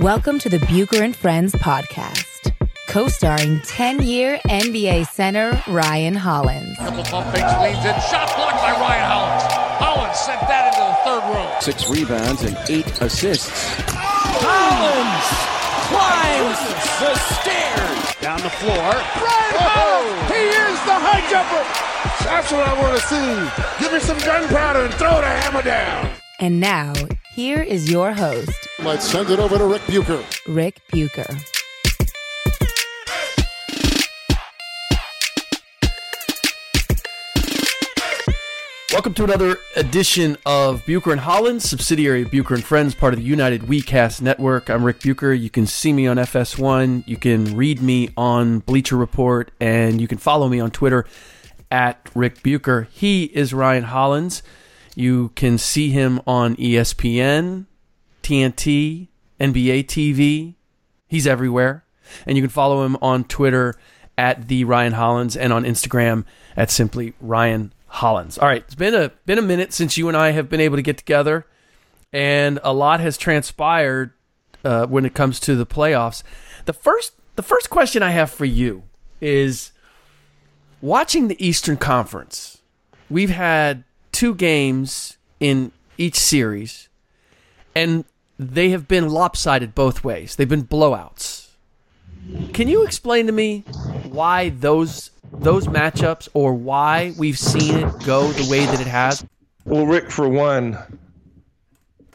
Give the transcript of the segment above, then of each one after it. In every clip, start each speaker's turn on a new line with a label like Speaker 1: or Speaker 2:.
Speaker 1: Welcome to the Bucher and Friends podcast, co-starring 10-year NBA center Ryan Hollins.
Speaker 2: Couple pump fakes, leads in, shot blocked by Ryan Hollins. Hollins sent that into the third row.
Speaker 3: Six rebounds and eight assists.
Speaker 4: Hollins climbs the stairs.
Speaker 2: Down the floor.
Speaker 4: Ryan Hollins, he is the high jumper.
Speaker 5: That's what I want to see. Give me some gunpowder and throw the hammer down.
Speaker 1: And now, here is your host,
Speaker 5: Let's send it over to Ric Bucher.
Speaker 1: Ric Bucher.
Speaker 6: Welcome to another edition of Bucher and Hollins, subsidiary of Bucher and Friends, part of the United WeCast network. I'm Ric Bucher. You can see me on FS1, you can read me on Bleacher Report, and you can follow me on Twitter at Ric Bucher. He is Ryan Hollins. You can see him on ESPN, TNT, NBA TV. He's everywhere. And you can follow him on Twitter at the Ryan Hollins and on Instagram at simply Ryan Hollins. All right, it's been a been a minute since you and I have been able to get together, and a lot has transpired uh, when it comes to the playoffs. The first the first question I have for you is watching the Eastern Conference. We've had two games in each series, and they have been lopsided both ways. They've been blowouts. Can you explain to me why those those matchups or why we've seen it go the way that it has?
Speaker 7: Well, Rick, for one,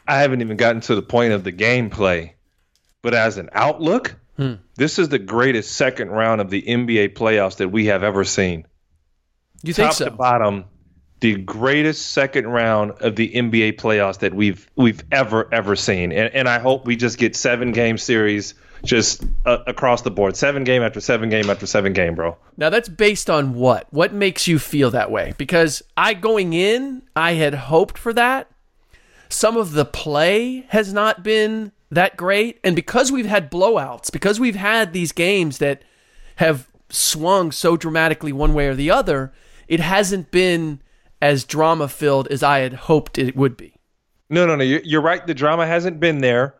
Speaker 7: I haven't even gotten to the point of the gameplay, but as an outlook,
Speaker 6: Hmm.
Speaker 7: this is the greatest second round of the NBA playoffs that we have ever seen.
Speaker 6: You think
Speaker 7: Top
Speaker 6: so?
Speaker 7: to bottom, the greatest second round of the NBA playoffs that we've we've ever ever seen, and and I hope we just get seven game series just uh, across the board, seven game after seven game after seven game, bro.
Speaker 6: Now that's based on what? What makes you feel that way? Because I going in, I had hoped for that. Some of the play has not been that great, and because we've had blowouts, because we've had these games that have swung so dramatically one way or the other, it hasn't been as drama filled as I had hoped it would be.
Speaker 7: No, no, no. You're, you're right. The drama hasn't been there,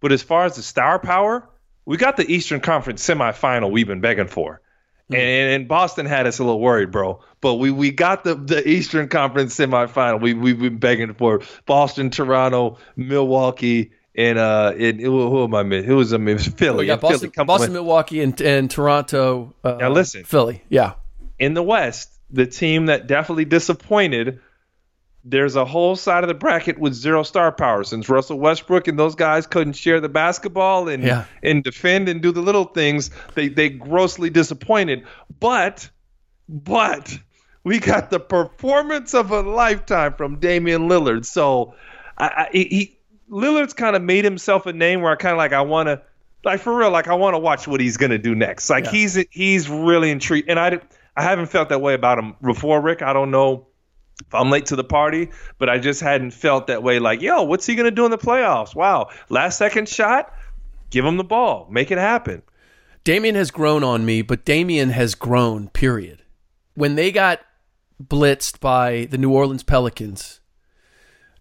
Speaker 7: but as far as the star power, we got the Eastern Conference semifinal we've been begging for. And, and Boston had us a little worried, bro. But we, we got the, the Eastern Conference semifinal. We we've been begging for Boston, Toronto, Milwaukee, and uh, and who, who am I missing? Who was I missing? Philly.
Speaker 6: We got Boston,
Speaker 7: come
Speaker 6: Boston. Milwaukee, and, and Toronto. Uh,
Speaker 7: Now listen.
Speaker 6: Philly. Yeah.
Speaker 7: in the West, the team that definitely disappointed. There's a whole side of the bracket with zero star power since Russell Westbrook and those guys couldn't share the basketball and
Speaker 6: Yeah.
Speaker 7: and defend and do the little things. They they grossly disappointed. But but we got the performance of a lifetime from Damian Lillard. So I, I he, Lillard's kind of made himself a name where I kind of like I want to like for real like I want to watch what he's gonna do next. Like
Speaker 6: Yeah.
Speaker 7: he's he's really intrigued, and I I haven't felt that way about him before, Rick. I don't know if I'm late to the party, but I just hadn't felt that way. Like, yo, what's he gonna do in the playoffs? Wow, last second shot, give him the ball, make it happen.
Speaker 6: Damian has grown on me, but Damian has grown, period. When they got blitzed by the New Orleans Pelicans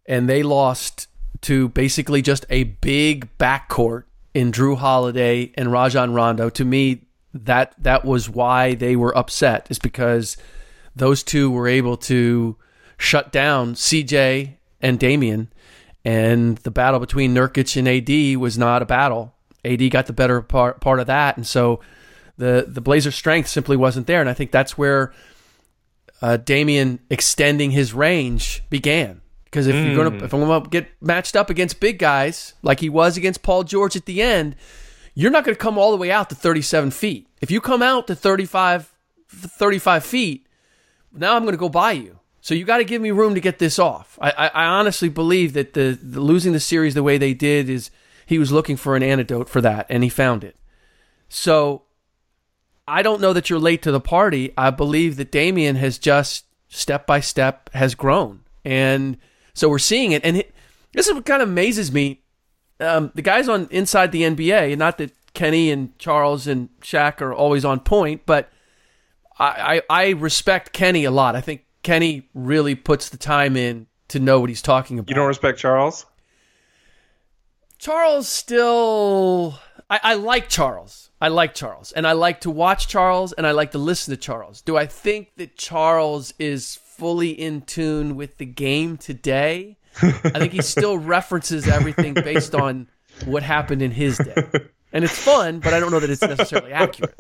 Speaker 6: and they lost to basically just a big backcourt in Jrue Holiday and Rajon Rondo, to me, that that was why they were upset, is because those two were able to shut down CJ and Damian And the battle between Nurkic and AD was not a battle. AD got the better part part of that, and so the the Blazers' strength simply wasn't there. And I think that's where uh, Damian extending his range began. Because if you're gonna if I'm gonna get matched up against big guys like he was against Paul George at the end, you're not gonna come all the way out to 37 feet. If you come out to 35, 35 feet, now I'm gonna go by you. So you got to give me room to get this off. I, I, I honestly believe that the, the losing the series the way they did is he was looking for an antidote for that, and he found it. So I don't know that you're late to the party. I believe that Damian has just step by step has grown, and so we're seeing it. And it, this is what kind of amazes me. Um, the guys on inside the NBA, not that Kenny and Charles and Shaq are always on point, but I, I, I respect Kenny a lot. I think Kenny really puts the time in to know what he's talking about.
Speaker 7: You don't respect Charles?
Speaker 6: Charles still. I, I like Charles. I like Charles. And I like to watch Charles and I like to listen to Charles. Do I think that Charles is fully in tune with the game today? I think he still references everything based on what happened in his day. And it's fun, but I don't know that it's necessarily accurate.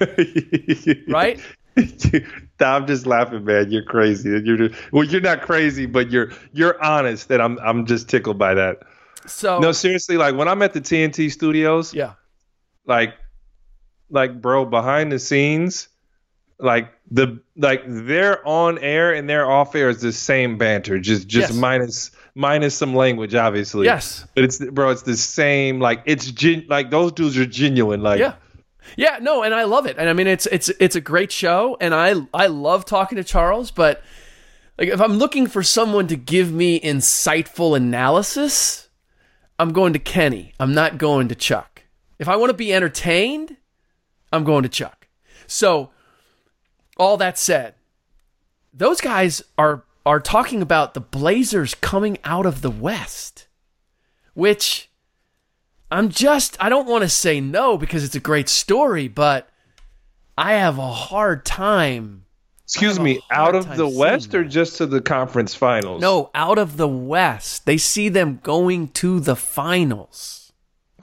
Speaker 6: right?
Speaker 7: I'm just laughing, man. You're crazy. You're well, you're not crazy, but you're you're honest, and I'm I'm just tickled by that.
Speaker 6: So
Speaker 7: no, seriously, like when I'm at the TNT studios,
Speaker 6: yeah,
Speaker 7: like like bro, behind the scenes, like the like they're on air and they're off air is the same banter, just just
Speaker 6: Yes.
Speaker 7: minus minus some language, obviously.
Speaker 6: Yes.
Speaker 7: but it's bro, it's the same. Like it's gen- like those dudes are genuine. Like
Speaker 6: Yeah. Yeah, no, and I love it. And I mean it's it's it's a great show and I I love talking to Charles, but like if I'm looking for someone to give me insightful analysis, I'm going to Kenny. I'm not going to Chuck. If I want to be entertained, I'm going to Chuck. So all that said, those guys are are talking about the Blazers coming out of the West, which I'm just I don't want to say no because it's a great story, but I have a hard time.
Speaker 7: Excuse me, out of the West or
Speaker 6: that.
Speaker 7: just to the conference finals?
Speaker 6: No, out of the West. They see them going to the finals.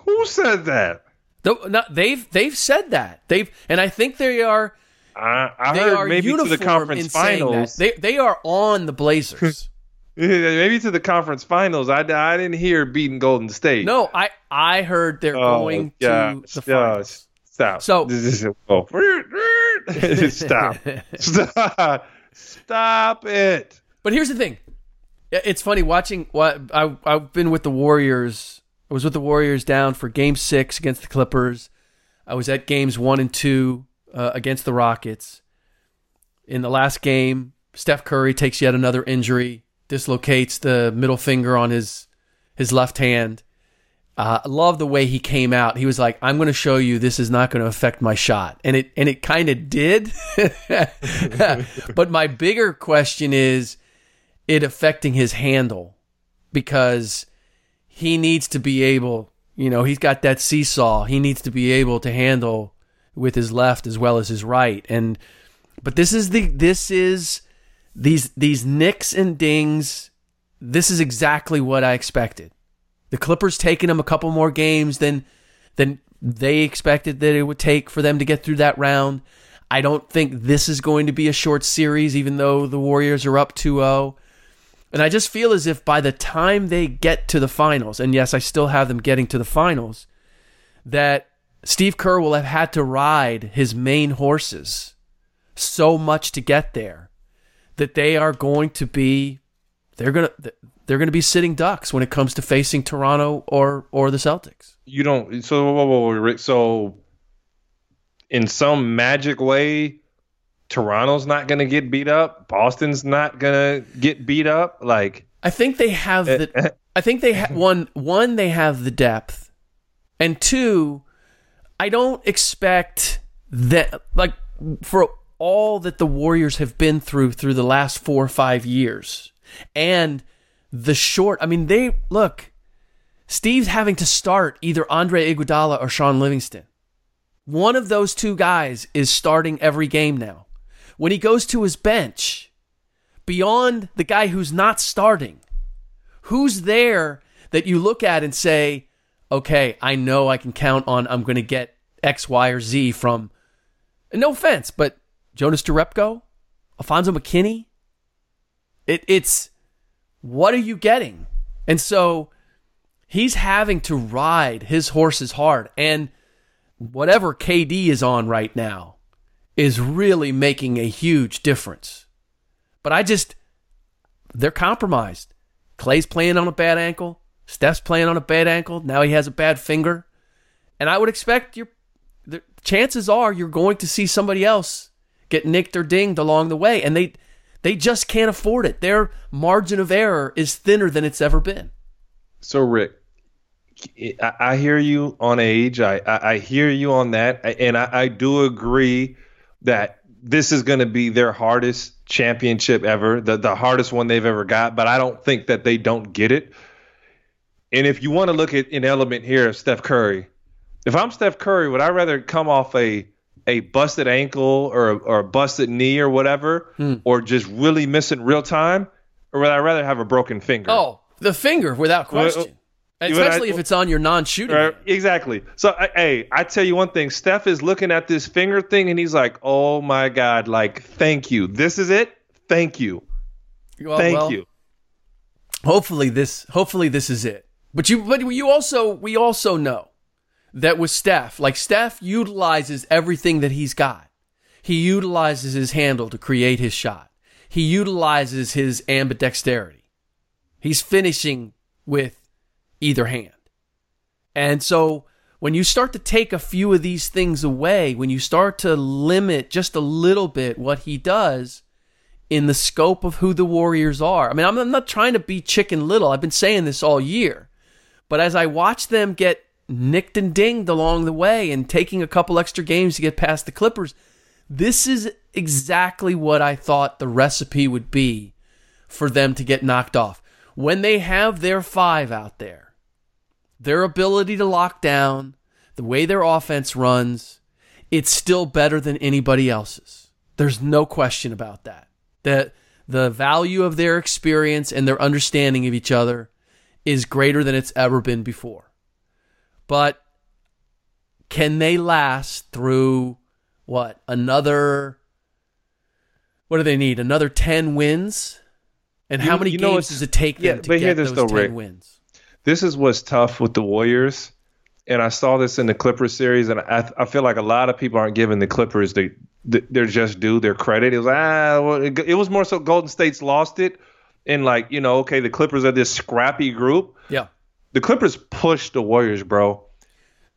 Speaker 7: Who said that?
Speaker 6: Though, not, they've they've said that. They've and I think they are
Speaker 7: I, I
Speaker 6: they
Speaker 7: heard
Speaker 6: are
Speaker 7: maybe to the conference
Speaker 6: in saying that.
Speaker 7: finals.
Speaker 6: They they are on the Blazers.
Speaker 7: maybe to the conference finals. I, I didn't hear beating Golden State.
Speaker 6: no, I I heard they're
Speaker 7: Oh,
Speaker 6: going to the finals.
Speaker 7: Stop.
Speaker 6: So-
Speaker 7: stop. Stop. Stop it.
Speaker 6: But here's the thing. It's funny watching what I I've been with the Warriors. I was with the Warriors down for game 6 against the Clippers. I was at games 1 and 2 uh, against the Rockets. In the last game, Steph Curry takes yet another injury, dislocates the middle finger on his his left hand. Uh, I love the way he came out. He was like, "I'm going to show you this is not going to affect my shot," and it and it kind of did. but my bigger question is it affecting his handle because he needs to be able, you know, he's got that seesaw. He needs to be able to handle with his left as well as his right. And but this is the this is these these nicks and dings. This is exactly what I expected. The Clippers taking them a couple more games than than they expected that it would take for them to get through that round. I don't think this is going to be a short series, even though the Warriors are up 2 0. And I just feel as if by the time they get to the finals, and yes, I still have them getting to the finals, that Steve Kerr will have had to ride his main horses so much to get there that they are going to be they're going to they're going to be sitting ducks when it comes to facing Toronto or or the Celtics.
Speaker 7: You don't. So, whoa, whoa, whoa, Rick, so in some magic way, Toronto's not going to get beat up. Boston's not going to get beat up. Like,
Speaker 6: I think they have the. I think they ha- one one they have the depth, and two, I don't expect that like for all that the Warriors have been through through the last four or five years, and the short. I mean, they look. Steve's having to start either Andre Iguodala or Shaun Livingston. One of those two guys is starting every game now. When he goes to his bench, beyond the guy who's not starting, Who's there that you look at and say, okay, I know I can count on, I'm going to get X, Y, or Z from, no offense, but Jonas Jerebko, Alfonzo McKinnie. It, it's, what are you getting? And so he's having to ride his horses hard. And whatever KD is on right now is really making a huge difference. But I just, they're compromised. Klay's playing on a bad ankle. Steph's playing on a bad ankle. Now he has a bad finger. And I would expect your the chances are you're going to see somebody else get nicked or dinged along the way. And they they just can't afford it. Their margin of error is thinner than it's ever been.
Speaker 7: So Rick, I, hear you on age. I, I, I hear you on that, and I, I do agree that this is going to be their hardest championship ever, the the hardest one they've ever got. But I don't think that they don't get it. And if you want to look at an element here of Steph Curry, if I'm Steph Curry, would I rather come off a a busted ankle or a, or a busted knee or whatever,
Speaker 6: Hmm.
Speaker 7: or just really missing real time, or would I rather have a broken finger?
Speaker 6: Oh, the finger without question. Especially
Speaker 7: I-
Speaker 6: if it's on your non-shooting.
Speaker 7: Right, exactly. So, I, hey, I tell you one thing. Steph is looking at this finger thing, and he's like, "Oh my god! Like, thank you. This is it. Thank you.
Speaker 6: Well,
Speaker 7: thank
Speaker 6: well,
Speaker 7: you."
Speaker 6: Hopefully this hopefully this is it. But you but you also we also know that with Steph, like Steph utilizes everything that he's got. He utilizes his handle to create his shot. He utilizes his ambidexterity. He's finishing with either hand. And so when you start to take a few of these things away, when you start to limit just a little bit what he does, in the scope of who the Warriors are. I mean, I'm, I'm not trying to be chicken little. I've been saying this all year. But as I watch them get nicked and dinged along the way and taking a couple extra games to get past the Clippers, this is exactly what I thought the recipe would be for them to get knocked off. When they have their five out there, their ability to lock down, the way their offense runs, it's still better than anybody else's. There's no question about that. That the value of their experience and their understanding of each other is greater than it's ever been before. But can they last through what? Another what do they need? Another 10 wins? And how many
Speaker 7: you
Speaker 6: games does it take them
Speaker 7: yeah,
Speaker 6: to
Speaker 7: but
Speaker 6: get those
Speaker 7: though,
Speaker 6: 10
Speaker 7: Rick.
Speaker 6: wins?
Speaker 7: This is what's tough with the Warriors, and I saw this in the Clippers series, and I, I feel like a lot of people aren't giving the Clippers the, the their just due their credit. It was ah, well, it, it was more so Golden State's lost it, and like you know, okay, the Clippers are this scrappy group.
Speaker 6: Yeah.
Speaker 7: the Clippers pushed the Warriors, bro.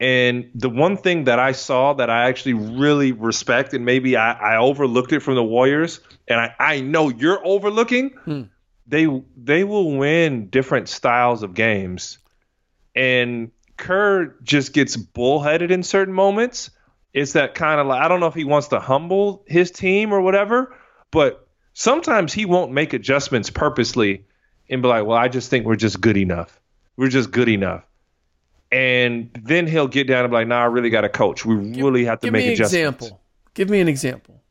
Speaker 7: And the one thing that I saw that I actually really respect, and maybe I, I overlooked it from the Warriors, and I, I know you're overlooking, hmm. they they will win different styles of games. And Kerr just gets bullheaded in certain moments. It's that kind of like I don't know if he wants to humble his team or whatever, but sometimes he won't make adjustments purposely and be like, "Well, I just think we're just good enough. We're just good enough." And then he'll get down and be like, "Nah, I really got a coach. We really have to
Speaker 6: Give
Speaker 7: make
Speaker 6: me an
Speaker 7: adjustments."
Speaker 6: example. Give me an example.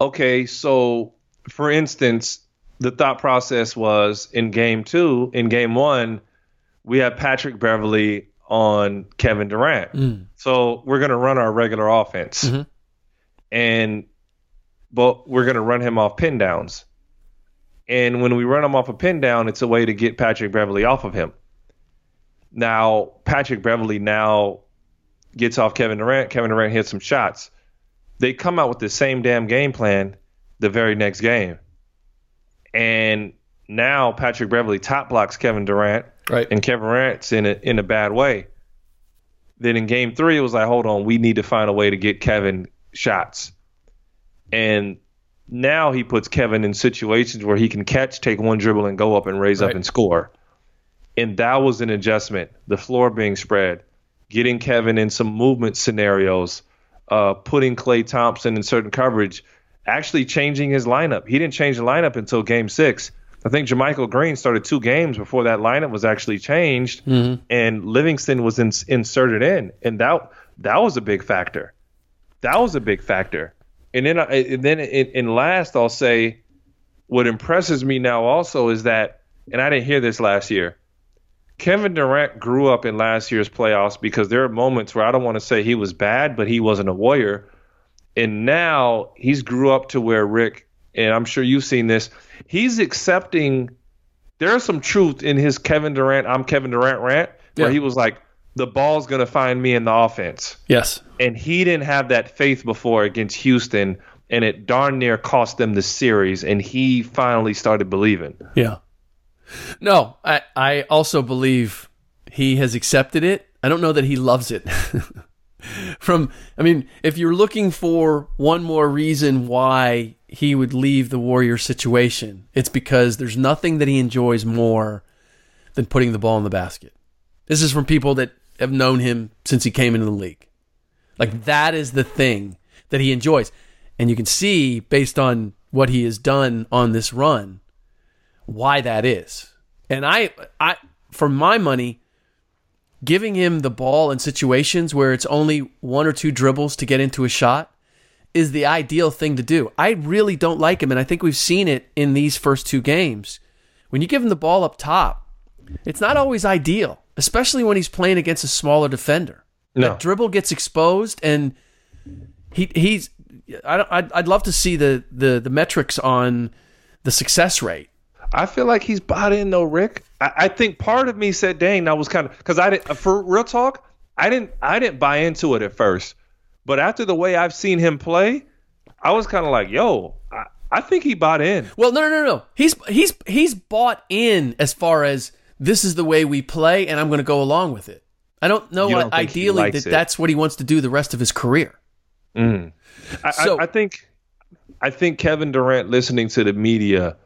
Speaker 7: Okay, so for instance, the thought process was in game two, in game one, we have Patrick Beverley on Kevin Durant. Mm. So we're going to run our regular offense. Mm-hmm. And, but we're going to run him off pin downs. And when we run him off a pin down, it's a way to get Patrick Beverley off of him. Now, Patrick Beverley now gets off Kevin Durant. Kevin Durant hits some shots they come out with the same damn game plan the very next game. And now Patrick Beverley top blocks Kevin Durant,
Speaker 6: Right.
Speaker 7: and Kevin Durant's in a in a bad way. Then in game three, it was like, hold on, we need to find a way to get Kevin shots. And now he puts Kevin in situations where he can catch, take one dribble, and go up and raise up and score. And that was an adjustment. The floor being spread, getting Kevin in some movement scenarios, uh, putting Klay Thompson in certain coverage, actually changing his lineup. He didn't change the lineup until game six. I think JaMychal Green started two games before that lineup was actually changed, and Livingston was in, inserted in, and that that was a big factor. That was a big factor. And then, I- and then in, in last, I'll say, what impresses me now also is that and I didn't hear this last year. Kevin Durant grew up in last year's playoffs because there are moments where I don't want to say he was bad, but he wasn't a warrior. And now he's grew up to where Rick, and I'm sure you've seen this, he's accepting there's some truth in his Kevin Durant, I'm Kevin Durant rant, where
Speaker 6: Yeah.
Speaker 7: he was like, the ball's going to find me in the offense.
Speaker 6: Yes.
Speaker 7: And he didn't have that faith before against Houston, and it darn near cost them the series, and he finally started believing.
Speaker 6: Yeah. No, I, I also believe he has accepted it. I don't know that he loves it. From, I mean, if you're looking for one more reason why he would leave the Warrior situation, it's because there's nothing that he enjoys more than putting the ball in the basket. This is from people that have known him since he came into the league. Like, that is the thing that he enjoys. And you can see, based on what he has done on this run, why that is. And I, I, for my money, giving him the ball in situations where it's only one or two dribbles to get into a shot is the ideal thing to do. I really don't like him, and I think we've seen it in these first two games. When you give him the ball up top, it's not always ideal, especially when he's playing against a smaller defender.
Speaker 7: No.
Speaker 6: That dribble gets exposed, and he he's. I, I'd, I'd love to see the, the the metrics on the success rate.
Speaker 7: I feel like he's bought in though, Rick. I, I think part of me said, "Dang, that was kind of," because I didn't. For real talk, I didn't. I didn't buy into it at first, but after the way I've seen him play, I was kind of like, "Yo, I, I think he bought in."
Speaker 6: Well, no, no, no, no. He's he's he's bought in as far as this is the way we play, and I'm going to go along with it. I don't know what
Speaker 7: don't
Speaker 6: ideally that
Speaker 7: it?
Speaker 6: that's what he wants to do the rest of his career. Mm.
Speaker 7: I,
Speaker 6: So-
Speaker 7: I, I think, I think Kevin Durant listening to the media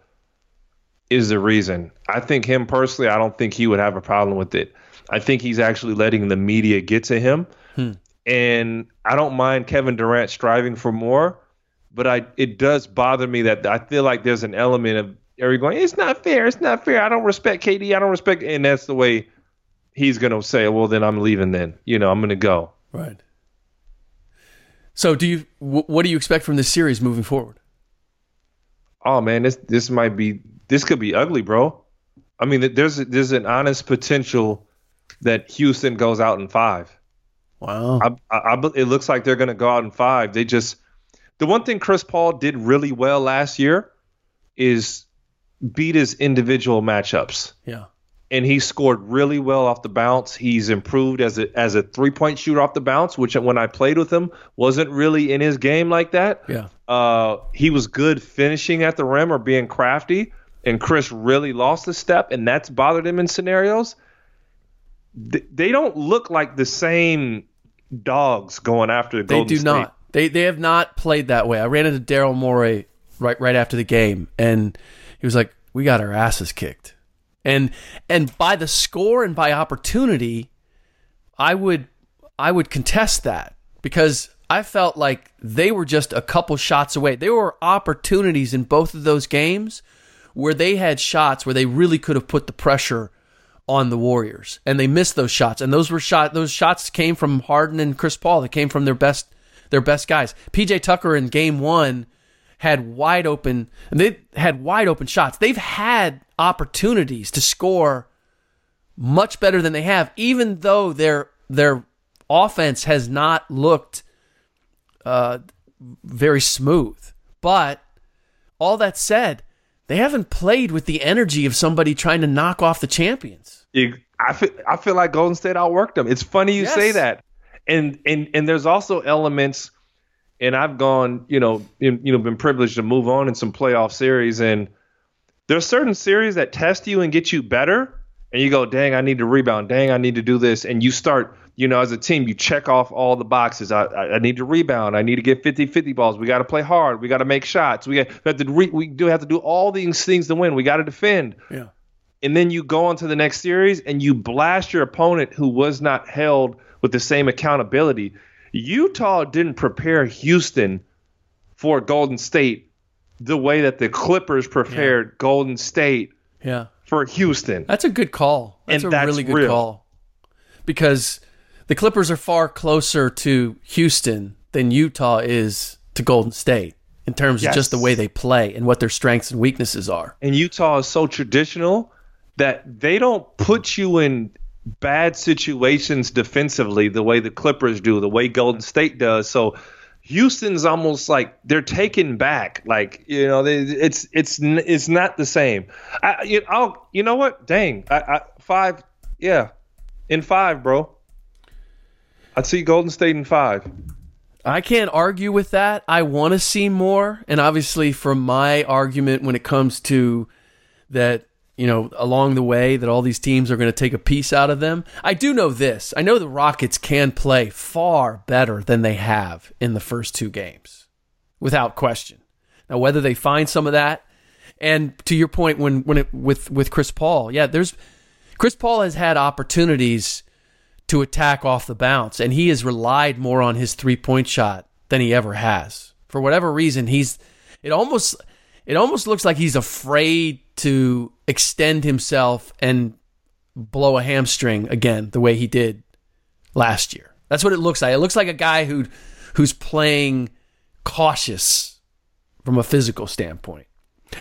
Speaker 7: is the reason. I think him personally, I don't think he would have a problem with it. I think he's actually letting the media get to him, hmm. and I don't mind Kevin Durant striving for more, but I it does bother me that I feel like there's an element of are you going? It's not fair. It's not fair. I don't respect KD. I don't respect, and that's the way he's gonna say. Well, then I'm leaving. Then you know I'm gonna go.
Speaker 6: Right. So, do you wh- what do you expect from this series moving forward?
Speaker 7: oh man, this this might be this could be ugly, bro. I mean, there's there's an honest potential that Houston goes out in five.
Speaker 6: Wow.
Speaker 7: I, I, I it looks like they're going to go out in five. They just the one thing Chris Paul did really well last year is beat his individual matchups,
Speaker 6: Yeah.
Speaker 7: and he scored really well off the bounce. He's improved as a as a three point shooter off the bounce, which when I played with him wasn't really in his game like that.
Speaker 6: Yeah.
Speaker 7: Uh, he was good finishing at the rim or being crafty, and Chris really lost a step, and that's bothered him in scenarios. Th- They don't look like the same dogs going after
Speaker 6: They
Speaker 7: Golden They
Speaker 6: do
Speaker 7: State.
Speaker 6: not. They they have not played that way. I ran into Daryl Morey right right after the game, and he was like, "We got our asses kicked," and and by the score and by opportunity, I would I would contest that because I felt like they were just a couple shots away. There were opportunities in both of those games where they had shots where they really could have put the pressure on the Warriors, and they missed those shots. And those were shot. Those shots came from Harden and Chris Paul. They came from their best, their best guys. PJ Tucker in Game One had wide open, and they had wide open shots. They've had opportunities to score much better than they have, even though their their offense has not looked uh, very smooth. But all that said, they haven't played with the energy of somebody trying to knock off the champions.
Speaker 7: I feel I feel like Golden State outworked them. It's funny you
Speaker 6: Yes.
Speaker 7: say that, and and and there's also elements. And I've gone, you know, in, you know, been privileged to move on in some playoff series, and there's certain series that test you and get you better, and you go, dang, I need to rebound, dang, I need to do this, and you start, you know, as a team, you check off all the boxes. I, I, I need to rebound, I need to get 50-50 balls, we got to play hard, we got to make shots, we, got, we have to re- we do have to do all these things to win, we got to defend.
Speaker 6: Yeah.
Speaker 7: and then you go on to the next series and you blast your opponent who was not held with the same accountability. Utah didn't prepare Houston for Golden State the way that the Clippers prepared Golden State
Speaker 6: Yeah.
Speaker 7: for Houston.
Speaker 6: That's a good call. That's
Speaker 7: And
Speaker 6: a
Speaker 7: that's
Speaker 6: really good
Speaker 7: real.
Speaker 6: call. Because the Clippers are far closer to Houston than Utah is to Golden State in terms
Speaker 7: Yes.
Speaker 6: of just the way they play and what their strengths and weaknesses are.
Speaker 7: And Utah is so traditional that they don't put you in bad situations defensively the way the Clippers do, the way Golden State does. So Houston's almost like they're taken back. Like you know, they, it's it's it's not the same. I you, I'll you know what? Dang, I, I, five, yeah, in five, bro. I'd see Golden State in five.
Speaker 6: I can't argue with that. I want to see more, and obviously, from my argument when it comes to that you know, along the way that all these teams are going to take a piece out of them. I do know this. I know the Rockets can play far better than they have in the first two games, without question. Now, whether they find some of that, and to your point, when when it with with Chris Paul, yeah, there's Chris Paul has had opportunities to attack off the bounce, and he has relied more on his three point shot than he ever has. For whatever reason, he's it almost it almost looks like he's afraid to extend himself and blow a hamstring again the way he did last year. That's what it looks like. It looks like a guy who who's playing cautious from a physical standpoint.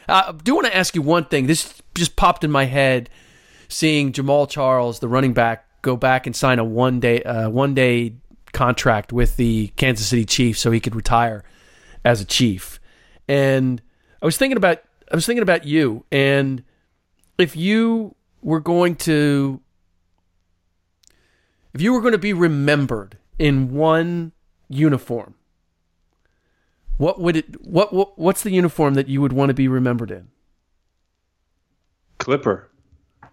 Speaker 6: Uh, I do want to ask you one thing. This just popped in my head seeing Jamaal Charles, the running back, go back and sign a one day uh, one day contract with the Kansas City Chiefs so he could retire as a Chief. And I was thinking about I was thinking about you and if you were going to if you were going to be remembered in one uniform what would it what, what what's the uniform that you would want to be remembered in?
Speaker 7: Clipper.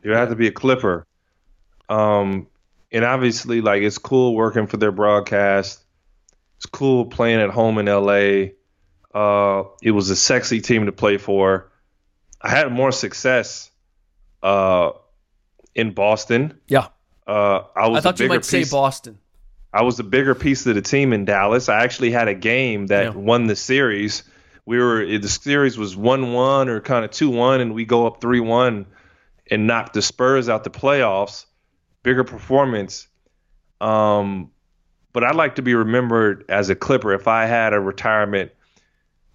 Speaker 7: You have to be a clipper. Um and obviously like it's cool working for their broadcast. It's cool playing at home in LA uh it was a sexy team to play for I had more success uh, in Boston.
Speaker 6: Yeah.
Speaker 7: Uh, I was.
Speaker 6: I thought you might piece, say Boston.
Speaker 7: I was a bigger piece of the team in Dallas. I actually had a game that yeah. won the series. We were the series was one one or kind of two one, and we go up three one and knock the Spurs out the playoffs. Bigger performance. Um, but I'd like to be remembered as a Clipper if I had a retirement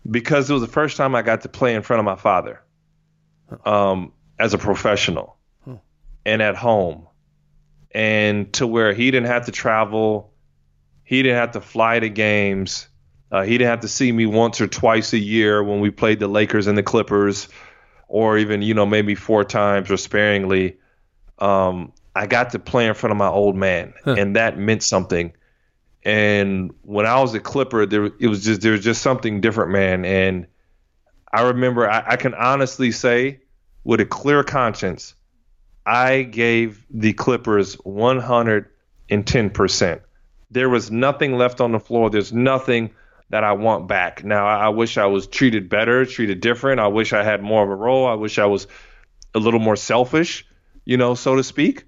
Speaker 7: because it was the first time I got to play in front of my father. Um, as a professional hmm. and at home and to where he didn't have to travel he didn't have to fly to games uh, he didn't have to see me once or twice a year when we played the lakers and the clippers or even you know maybe four times or sparingly um, i got to play in front of my old man huh. and that meant something and when i was a clipper there it was just there was just something different man and i remember I, I can honestly say with a clear conscience, I gave the Clippers 110%. There was nothing left on the floor. There's nothing that I want back. Now, I wish I was treated better, treated different. I wish I had more of a role. I wish I was a little more selfish, you know, so to speak.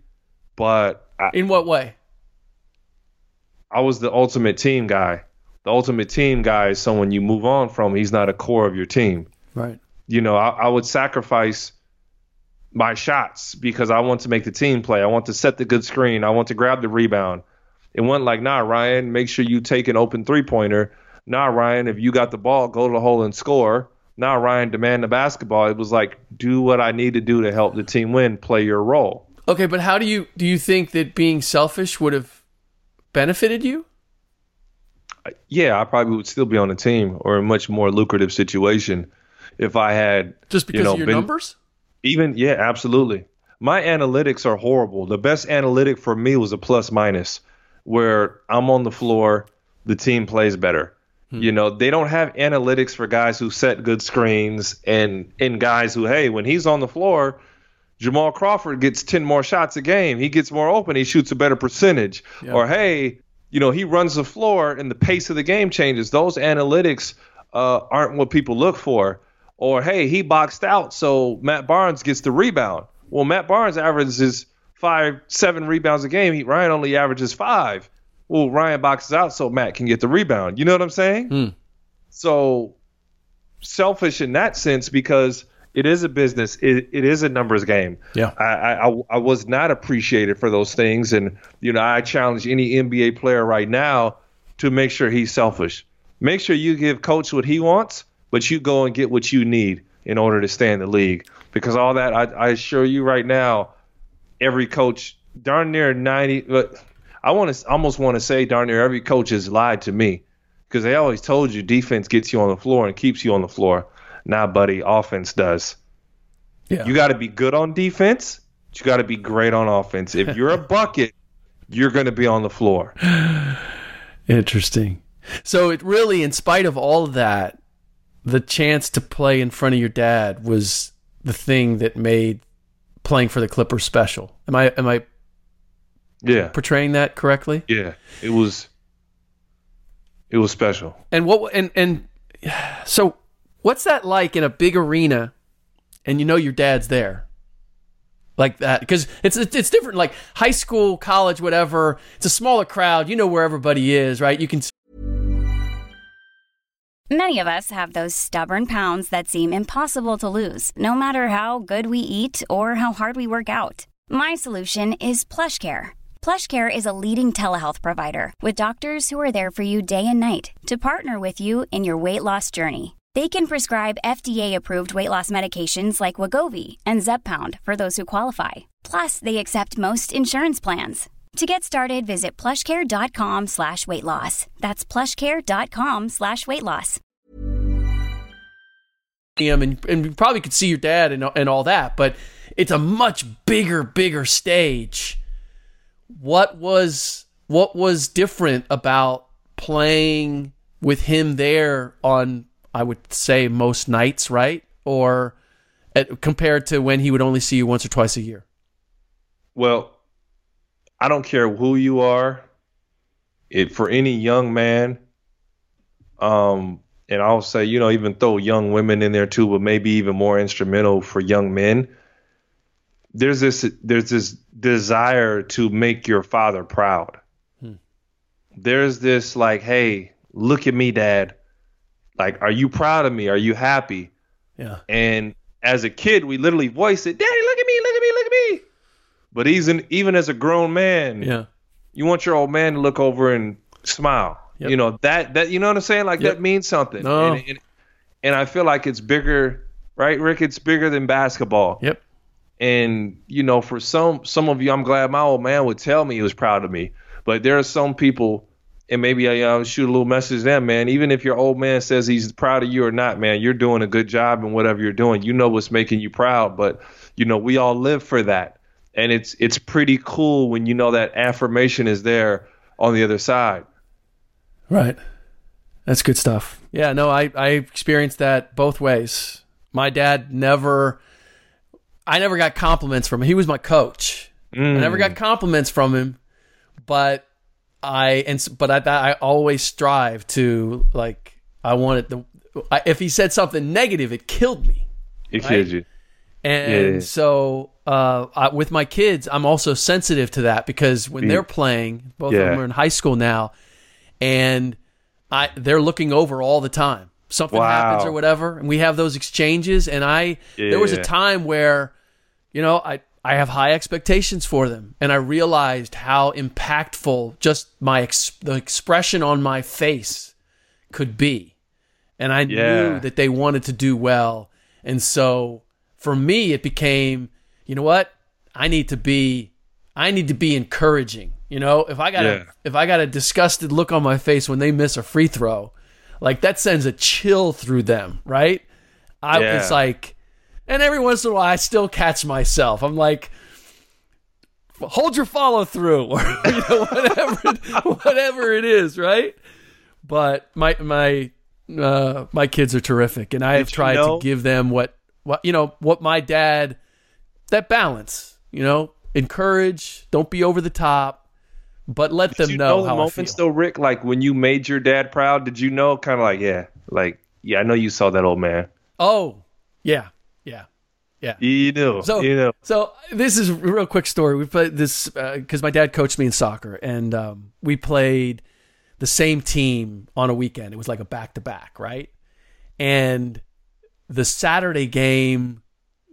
Speaker 7: But I,
Speaker 6: in what way?
Speaker 7: I was the ultimate team guy. The ultimate team guy is someone you move on from. He's not a core of your team.
Speaker 6: Right.
Speaker 7: You know, I, I would sacrifice my shots because I want to make the team play. I want to set the good screen. I want to grab the rebound. It wasn't like, nah, Ryan, make sure you take an open three pointer. Nah, Ryan, if you got the ball, go to the hole and score. Nah, Ryan, demand the basketball. It was like, do what I need to do to help the team win, play your role.
Speaker 6: Okay, but how do you do you think that being selfish would have benefited you?
Speaker 7: Yeah, I probably would still be on the team or a much more lucrative situation if I had
Speaker 6: just because
Speaker 7: you know,
Speaker 6: of your
Speaker 7: been,
Speaker 6: numbers.
Speaker 7: Even yeah, absolutely. My analytics are horrible. The best analytic for me was a plus minus, where I'm on the floor, the team plays better. Hmm. You know, they don't have analytics for guys who set good screens and and guys who, hey, when he's on the floor, Jamal Crawford gets 10 more shots a game. He gets more open. He shoots a better percentage. Or, hey, you know, he runs the floor and the pace of the game changes. Those analytics uh, aren't what people look for. Or hey, he boxed out, so Matt Barnes gets the rebound. Well, Matt Barnes averages five, seven rebounds a game. He, Ryan only averages five. Well, Ryan boxes out so Matt can get the rebound. You know what I'm saying?
Speaker 6: Mm.
Speaker 7: So selfish in that sense because it is a business. It, it is a numbers game.
Speaker 6: Yeah.
Speaker 7: I, I I was not appreciated for those things, and you know I challenge any NBA player right now to make sure he's selfish. Make sure you give coach what he wants, but you go and get what you need in order to stay in the league. because all that I, I assure you right now, every coach darn near ninety. But I want to almost want to say darn near every coach has lied to me because they always told you defense gets you on the floor and keeps you on the floor. Now, buddy, offense does.
Speaker 6: Yeah.
Speaker 7: You got to be good on defense. You got to be great on offense. If you're a bucket, you're going to be on the floor.
Speaker 6: Interesting. So it really, in spite of all of that, the chance to play in front of your dad was the thing that made playing for the Clippers special. Am I am I
Speaker 7: Yeah.
Speaker 6: portraying that correctly?
Speaker 7: Yeah. It was it was special.
Speaker 6: And what and and so what's that like in a big arena and you know your dad's there? Like that because it's it's different like high school, college, whatever. It's a smaller crowd. You know where everybody is, right? You can
Speaker 8: Many of us have those stubborn pounds that seem impossible to lose, no matter how good we eat or how hard we work out. My solution is PlushCare. PlushCare is a leading telehealth provider with doctors who are there for you day and night to partner with you in your weight loss journey. They can prescribe FDA-approved weight loss medications like Wegovy and Zepbound for those who qualify. Plus, they accept most insurance plans. To get started, visit plushcare.com slash weight loss. That's plushcare.com slash weight loss.
Speaker 6: and, and you probably could see your dad and, and all that, but it's a much bigger, bigger stage. What was what was different about playing with him there on I would say most nights, right? Or at, compared to when he would only see you once or twice a year?
Speaker 7: Well, I don't care who you are. It for any young man, um, and I'll say, you know, even throw young women in there too, but maybe even more instrumental for young men. There's this there's this desire to make your father proud. There's this like, hey, look at me, dad. Like, are you proud of me? Are you happy?
Speaker 6: Yeah.
Speaker 7: And as a kid, we literally voice it, Daddy, look at me, look at me, look at me. But even even as a grown man,
Speaker 6: Yeah.
Speaker 7: you want your old man to look over and smile.
Speaker 6: Yep.
Speaker 7: You know that that you know what I'm saying? Like
Speaker 6: Yep.
Speaker 7: that means something.
Speaker 6: No.
Speaker 7: And, and and I feel like it's bigger, right, Rick? It's bigger than basketball.
Speaker 6: Yep.
Speaker 7: And you know, for some some of you, I'm glad my old man would tell me he was proud of me. But there are some people, and maybe I uh, shoot a little message to them, man. Even if your old man says he's proud of you or not, man, you're doing a good job in whatever you're doing. You know what's making you proud. But you know, we all live for that, and it's it's pretty cool when you know that affirmation is there on the other side.
Speaker 6: Right. That's good stuff. Yeah, no, I, I experienced that both ways. My dad never, I never got compliments from him. He was my coach. I never got compliments from him, but I, and, but I, I always strive to, like, I wanted the, I, if he said something negative, it killed me.
Speaker 7: It
Speaker 6: Right.
Speaker 7: kills you.
Speaker 6: And
Speaker 7: Yeah.
Speaker 6: so uh, I, with my kids, I'm also sensitive to that because when they're playing, both of them are in high school now, and I they're looking over all the time. Something
Speaker 7: Wow.
Speaker 6: happens or whatever, and we have those exchanges. And I there was a time where, you know, I I have high expectations for them, and I realized how impactful just my ex- the expression on my face could be, and I
Speaker 7: Yeah.
Speaker 6: knew that they wanted to do well, and so for me it became, you know what, I need to be, I need to be encouraging. You know, if I got a if I got a disgusted look on my face when they miss a free throw, like that sends a chill through them, right? I
Speaker 7: Yeah.
Speaker 6: it's like, and every once in a while I still catch myself. I'm like, hold your follow through, or you know, whatever whatever it is, right? But my my uh, my kids are terrific, and I have
Speaker 7: Did you
Speaker 6: tried
Speaker 7: know-
Speaker 6: to give them what what you know what my dad that balance, you know, encourage, don't be over the top, but let them
Speaker 7: Did you
Speaker 6: know,
Speaker 7: know,
Speaker 6: how I
Speaker 7: moments
Speaker 6: feel.
Speaker 7: though, Rick? Like when you made your dad proud, did you know kind of like, yeah, like, yeah, I know you saw that old man.
Speaker 6: Oh, yeah, yeah.
Speaker 7: You know.
Speaker 6: So,
Speaker 7: you know.
Speaker 6: so this is a real quick story. We played this because my dad coached me in soccer, and um, we played the same team on a weekend. It was like a back to back, right? And the Saturday game,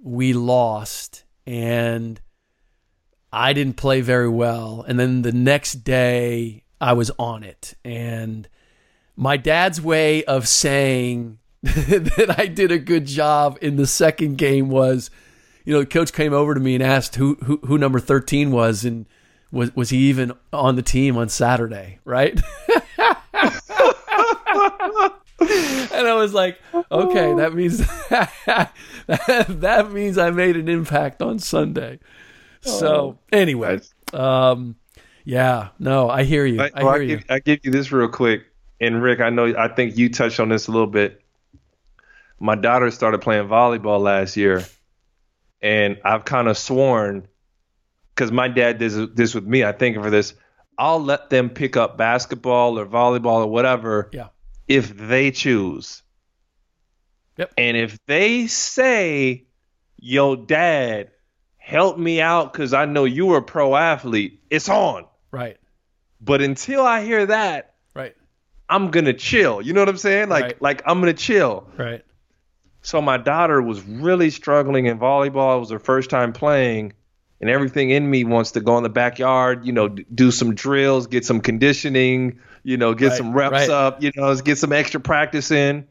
Speaker 6: we lost, and I didn't play very well. And then the next day, I was on it, and my dad's way of saying that I did a good job in the second game was you know, the coach came over to me and asked who who, who number thirteen was, and was was he even on the team on Saturday, right? and I was like, okay, that means that, that means I made an impact on Sunday. So anyway, um, yeah, no, I hear you. I,
Speaker 7: well,
Speaker 6: hear
Speaker 7: I,
Speaker 6: you.
Speaker 7: give, I give you this real quick, and Rick, I know I think you touched on this a little bit. My daughter started playing volleyball last year, and I've kind of sworn because my dad did this with me. I think for this, I'll let them pick up basketball or volleyball or whatever.
Speaker 6: Yeah.
Speaker 7: If they choose.
Speaker 6: Yep.
Speaker 7: And if they say, "Yo, dad, help me out because I know you were a pro athlete," it's on.
Speaker 6: Right.
Speaker 7: But until I hear that,
Speaker 6: right,
Speaker 7: I'm gonna chill. You know what I'm saying? Like,
Speaker 6: Right.
Speaker 7: like I'm gonna chill.
Speaker 6: Right.
Speaker 7: So my daughter was really struggling in volleyball. It was her first time playing, and everything in me wants to go in the backyard, you know, do some drills, get some conditioning, you know, get
Speaker 6: Right,
Speaker 7: some reps
Speaker 6: right.
Speaker 7: up, you know, get some extra practice in.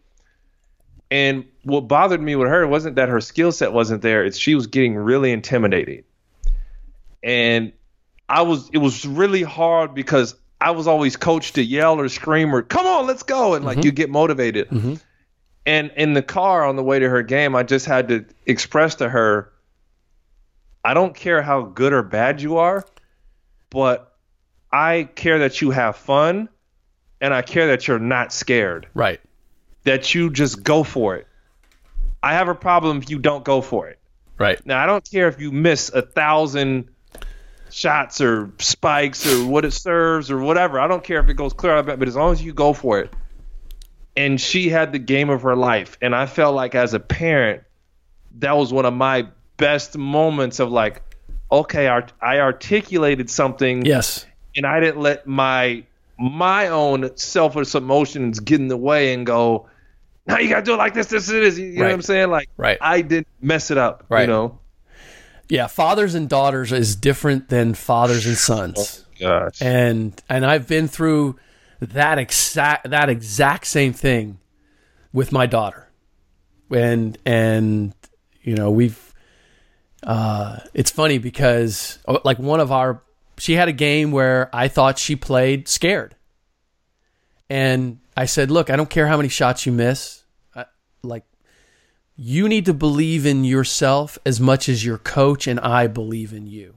Speaker 7: And what bothered me with her wasn't that her skill set wasn't there; it's she was getting really intimidated. And I was, it was really hard because I was always coached to yell or scream or "Come on, let's go!" and like mm-hmm. you get motivated. Mm-hmm. And in the car on the way to her game, I just had to express to her, I don't care how good or bad you are, but I care that you have fun and I care that you're not scared.
Speaker 6: Right.
Speaker 7: That you just go for it. I have a problem if you don't go for it.
Speaker 6: Right.
Speaker 7: Now I don't care if you miss a thousand shots or spikes or what it serves or whatever. I don't care if it goes clear out but as long as you go for it. And she had the game of her life. And I felt like as a parent, that was one of my best moments of like, okay, art- I articulated something
Speaker 6: Yes.
Speaker 7: and I didn't let my my own selfish emotions get in the way and go, now you gotta do it like this, this, is this. You know
Speaker 6: Right.
Speaker 7: what I'm saying? Like
Speaker 6: Right.
Speaker 7: I didn't mess it up.
Speaker 6: Right.
Speaker 7: You know?
Speaker 6: Yeah, fathers and daughters is different than fathers and sons.
Speaker 7: Oh, gosh.
Speaker 6: And and I've been through that exact that exact same thing with my daughter. And and you know, we've uh it's funny because uh, like one of our she had a game where I thought she played scared. And I said, "Look, I don't care how many shots you miss. I, like you need to believe in yourself as much as your coach and I believe in you.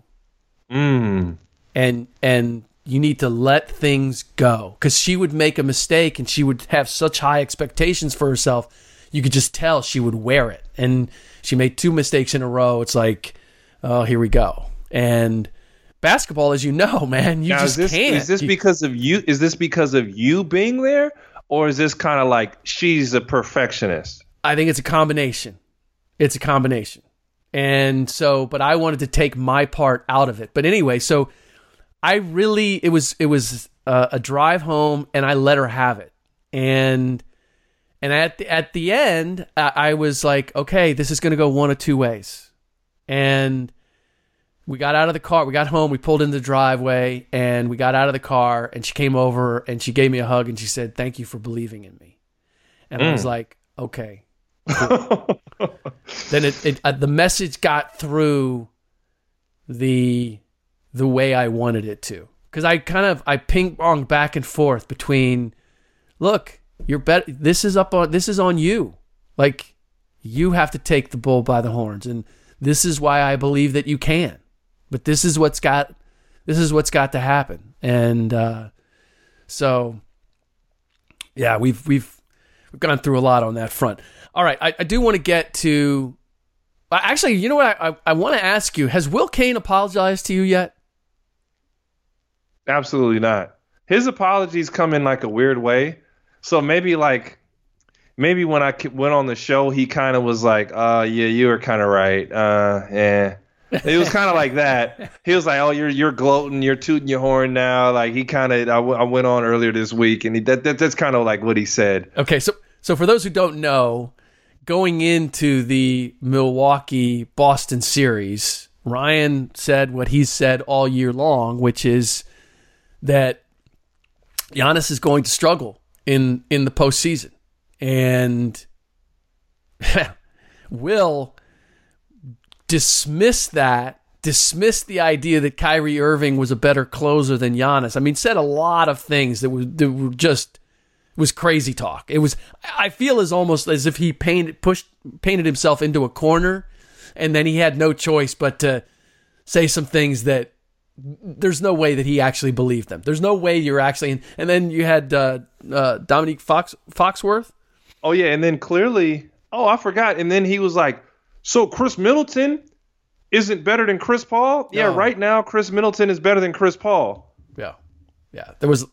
Speaker 7: Mm.
Speaker 6: And and you need to let things go cuz she would make a mistake and she would have such high expectations for herself. You could just tell she would wear it. And she made two mistakes in a row. It's like, oh, here we go. And basketball as you know, man, you
Speaker 7: now,
Speaker 6: just
Speaker 7: is this,
Speaker 6: can't.
Speaker 7: Is this
Speaker 6: You-
Speaker 7: because of you? Is this because of you being there, or is this kind of like she's a perfectionist?
Speaker 6: I think it's a combination. It's a combination. And so, but I wanted to take my part out of it. But anyway, so I really, it was, it was a, a drive home and I let her have it. And, and at the, at the end, I, I was like, okay, this is going to go one of two ways. And we got out of the car. We got home. We pulled in the driveway and we got out of the car and she came over and she gave me a hug and she said, thank you for believing in me. And I was
Speaker 7: Mm.
Speaker 6: like, okay, then it, it uh, the message got through the the way I wanted it to. Because I kind of I ping pong back and forth between look you're bet this is up on this is on you. Like you have to take the bull by the horns and this is why I believe that you can. But this is what's got this is what's got to happen. And uh, so yeah we've we've we've gone through a lot on that front. All right I, I do want to get to actually you know what I, I, I want to ask you has Will Cain apologized to you yet
Speaker 7: Absolutely not. His apologies come in like a weird way. So maybe like maybe when I went on the show, he kind of was like, "Uh, yeah, you were kind of right. Uh, yeah." It was kind of like that. He was like, "Oh, you're you're gloating, you're tooting your horn now." Like he kind of I, w- I went on earlier this week, and he, that, that that's kind of like what he said.
Speaker 6: Okay, so so for those who don't know, going into the Milwaukee Boston series, Ryan said what he's said all year long, which is that Giannis is going to struggle in in the postseason, and Will dismiss that, dismiss the idea that Kyrie Irving was a better closer than Giannis. I mean, said a lot of things that were, that were just was crazy talk. It was I feel as almost as if he painted pushed painted himself into a corner and then he had no choice but to say some things that there's no way that he actually believed them. There's no way you're actually and then you had uh, uh, Domonique Fox Foxworth.
Speaker 7: Oh yeah, and then clearly, oh I forgot, and then he was like, "So Khris Middleton isn't better than Chris Paul?" Yeah,
Speaker 6: No.
Speaker 7: right now Khris Middleton is better than Chris Paul.
Speaker 6: Yeah, yeah. There was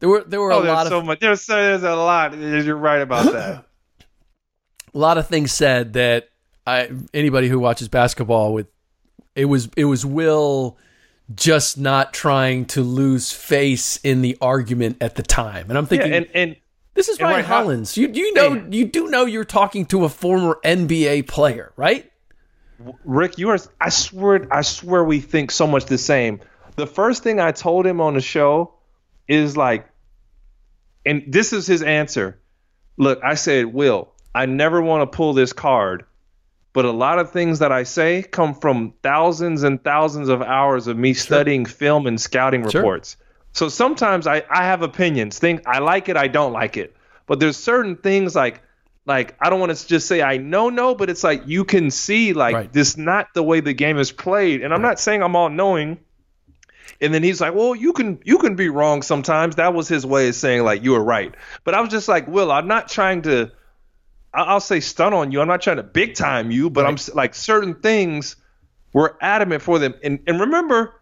Speaker 6: there were there were
Speaker 7: Oh,
Speaker 6: a lot
Speaker 7: so
Speaker 6: of
Speaker 7: much. There's so, there's a lot. You're right about that.
Speaker 6: a lot of things said that I anybody who watches basketball with it was it was Will just not trying to lose face in the argument at the time, and I'm
Speaker 7: yeah,
Speaker 6: thinking
Speaker 7: and and
Speaker 6: this is Ryan
Speaker 7: how-
Speaker 6: Hollins. You you know you do know you're talking to a former NBA player, right?
Speaker 7: Ric, you are. I swear, I swear, we think so much the same. The first thing I told him on the show is like, and this is his answer. Look, I said, Will, I never want to pull this card, but a lot of things that I say come from thousands and thousands of hours of me studying film and scouting
Speaker 6: Sure.
Speaker 7: reports. So sometimes I, I have opinions. Think I like it, I don't like it. But there's certain things like like I don't want to just say I know no, but it's like you can see like
Speaker 6: Right.
Speaker 7: this not the way the game is played. And I'm not saying I'm all knowing. And then he's like, "Well, you can you can be wrong sometimes." That was his way of saying like you were right. But I was just like, "Will, I'm not trying to I'll say stun on you. I'm not trying to big time you, but I'm like certain things were adamant for them. And and remember,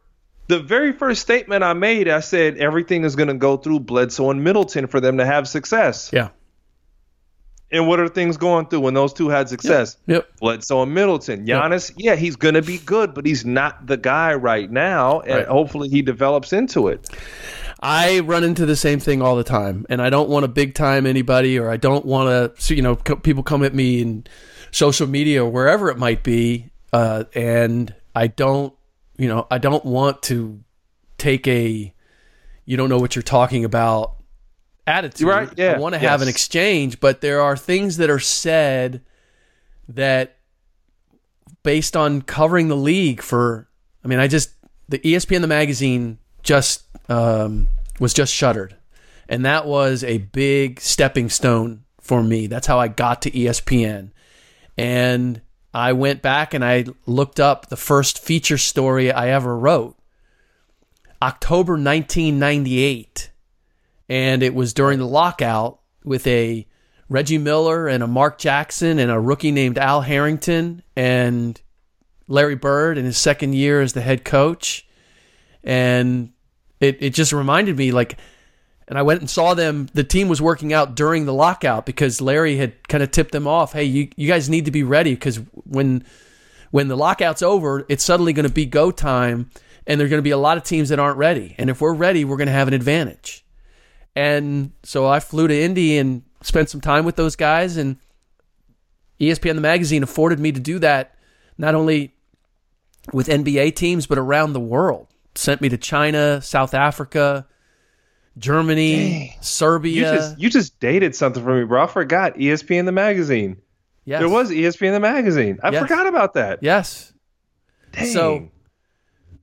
Speaker 7: the very first statement I made, I said everything is going to go through Bledsoe and Middleton for them to have success.
Speaker 6: Yeah.
Speaker 7: And what are things going through when those two had success?
Speaker 6: Yep.
Speaker 7: Bledsoe and Middleton. Giannis, yeah, he's going to be good, but he's not the guy right now, and
Speaker 6: Right.
Speaker 7: hopefully he develops into it.
Speaker 6: I run into the same thing all the time, and I don't want to big time anybody, or I don't want to, you know, co- people come at me in social media or wherever it might be, uh, and I don't, you know, I don't want to take a, you don't know what you're talking about attitude.
Speaker 7: Right, yeah,
Speaker 6: I want to have an exchange, but there are things that are said that, based on covering the league for, I mean, I just the ESPN the magazine just um, was just shuttered, and that was a big stepping stone for me. That's how I got to ESPN, and I went back and I looked up the first feature story I ever wrote, October 1998, and it was during the lockout with a Reggie Miller and a Mark Jackson and a rookie named Al Harrington and Larry Bird in his second year as the head coach. And it, it just reminded me like and I went and saw them the team was working out during the lockout because Larry had kind of tipped them off, hey, you, you guys need to be ready because when when the lockout's over, it's suddenly going to be go time and there're going to be a lot of teams that aren't ready. And if we're ready, we're going to have an advantage. And so I flew to Indy and spent some time with those guys and ESPN the magazine afforded me to do that not only with NBA teams but around the world. Sent me to China, South Africa, Germany, Serbia.
Speaker 7: You just you just dated something for me, bro. I forgot ESPN the magazine.
Speaker 6: yes.
Speaker 7: There was ESPN the magazine. I
Speaker 6: Yes.
Speaker 7: forgot about that.
Speaker 6: Yes.
Speaker 7: Dang.
Speaker 6: So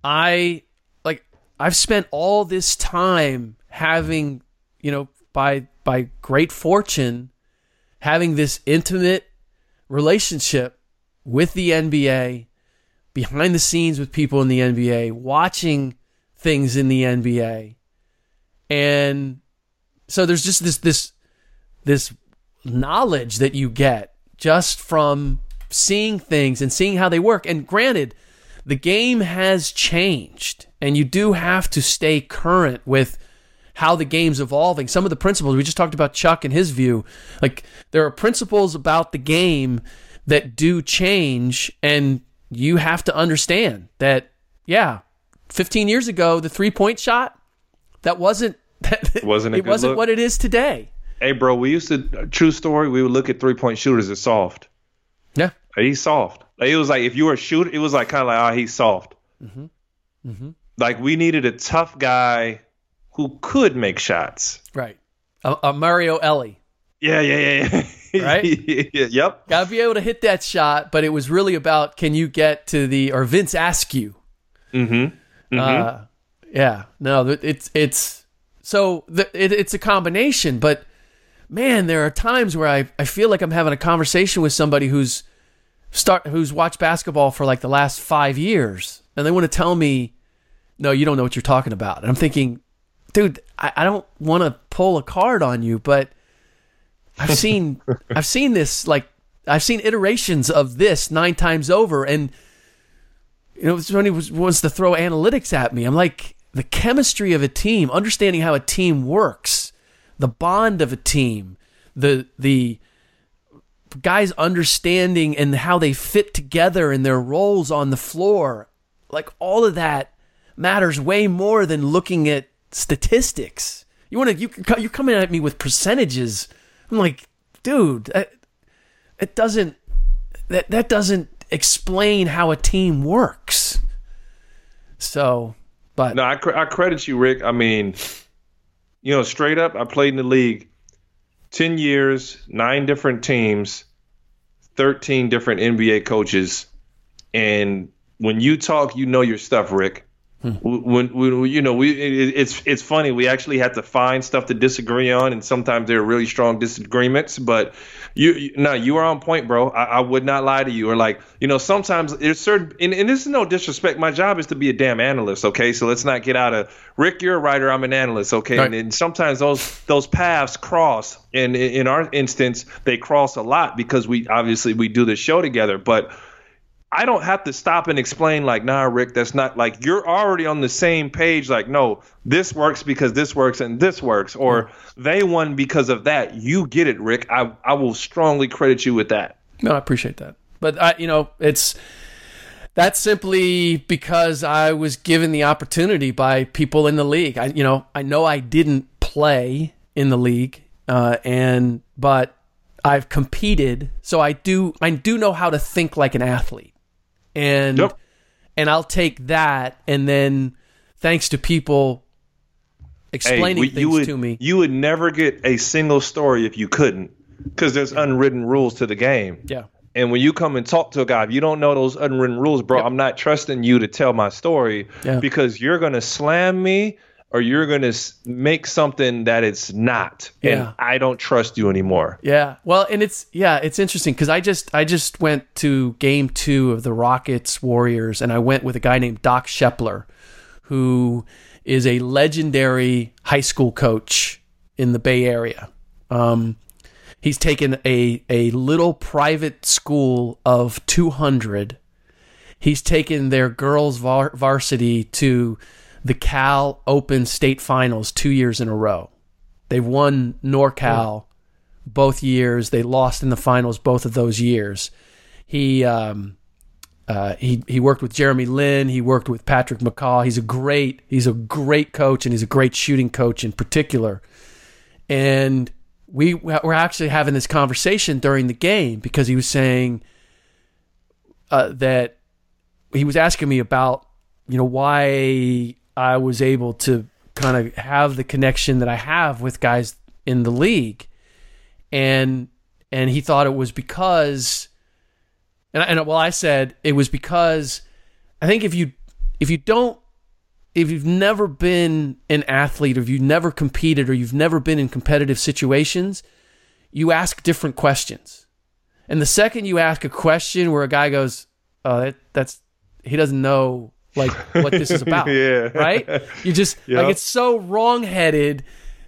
Speaker 6: I like I've spent all this time having, you know, by by great fortune having this intimate relationship with the NBA, behind the scenes with people in the NBA, watching things in the NBA. And so there's just this this this knowledge that you get just from seeing things and seeing how they work. And granted, the game has changed, and you do have to stay current with how the game's evolving. Some of the principles we just talked about Chuck and his view, like there are principles about the game that do change, and you have to understand that. Yeah, 15 years ago, the three point shot that wasn't that
Speaker 7: Wasn't
Speaker 6: it wasn't
Speaker 7: look.
Speaker 6: what it is today.
Speaker 7: Hey, bro, we used to true story. We would look at three point shooters as soft.
Speaker 6: Yeah.
Speaker 7: He's soft. Like, it was like if you were a shooter, it was like kind of like, oh, he's soft.
Speaker 6: Mhm. Mhm.
Speaker 7: Like we needed a tough guy who could make shots.
Speaker 6: Right. A, a Mario Elie.
Speaker 7: Yeah, yeah, yeah, yeah.
Speaker 6: right?
Speaker 7: yep.
Speaker 6: Got to be able to hit that shot, but it was really about can you get to the or Vince Askew.
Speaker 7: Mm-hmm. mm-hmm.
Speaker 6: Uh, yeah, no, it's it's so the, it, it's a combination, but man, there are times where I, I feel like I'm having a conversation with somebody who's start who's watched basketball for like the last five years, and they want to tell me, no, you don't know what you're talking about. And I'm thinking, dude, I, I don't want to pull a card on you, but I've seen I've seen this like I've seen iterations of this nine times over, and you know, somebody was, wants to throw analytics at me. I'm like, the chemistry of a team, understanding how a team works, the bond of a team, the the guys understanding and how they fit together in their roles on the floor, like all of that matters way more than looking at statistics. You want to you you're coming at me with percentages. I'm like, dude, that, it doesn't that that doesn't explain how a team works. So, but
Speaker 7: no, I, I credit you, Ric. I mean, you know, straight up, I played in the league 10 years, nine different teams, 13 different NBA coaches. And when you talk, you know your stuff, Ric. Hmm. When, when, you know we it, it's it's funny we actually had to find stuff to disagree on and sometimes there are really strong disagreements but you, you no you are on point bro I, I, would not lie to you or like you know sometimes there's certain and, and, this is no disrespect my job is to be a damn analyst okay so let's not get out of Ric you're a writer I'm an analyst okay right. and, and, sometimes those those paths cross and in our instance they cross a lot because we obviously we do the show together but I don't have to stop and explain like, nah, Ric, that's not like you're already on the same page. Like, no, this works because this works and this works, or they won because of that. You get it, Ric. I I will strongly credit you with that.
Speaker 6: No, I appreciate that, but I, you know, it's that's simply because I was given the opportunity by people in the league. I, you know, I know I didn't play in the league, uh, and but I've competed, so I do I do know how to think like an athlete and yep. and I'll take that. And then thanks to people explaining hey, we, things
Speaker 7: would,
Speaker 6: to me,
Speaker 7: you would never get a single story if you couldn't, because there's unwritten rules to the game.
Speaker 6: Yeah.
Speaker 7: And when you come and talk to a guy, if you don't know those unwritten rules, bro, yep. I'm not trusting you to tell my story yeah. because you're gonna slam me or you're going to make something that it's not and i don't trust you anymore.
Speaker 6: Yeah. Well and it's yeah it's interesting because i just i just went to game two of the rockets warriors and i went with a guy named Doc Scheppler who is a legendary high school coach in the bay area. Um, he's taken a, a little private school of 200 he's taken their girls var- varsity to the Cal Open State Finals two years in a row. They've won NorCal both years. They lost in the finals both of those years. He um, uh, he he worked with Jeremy Lin. He worked with Patrick McCaw. He's a great he's a great coach and he's a great shooting coach in particular. And we were actually having this conversation during the game because he was saying uh, that he was asking me about you know why I was able to kind of have the connection that I have with guys in the league. And and he thought it was because and and well I said it was because I think if you if you don't if you've never been an athlete or if you've never competed or you've never been in competitive situations, you ask different questions. And the second you ask a question where a guy goes, "Oh, that, that's he doesn't know like what this is about.
Speaker 7: yeah.
Speaker 6: Right? You just yep. like it's so wrong-headed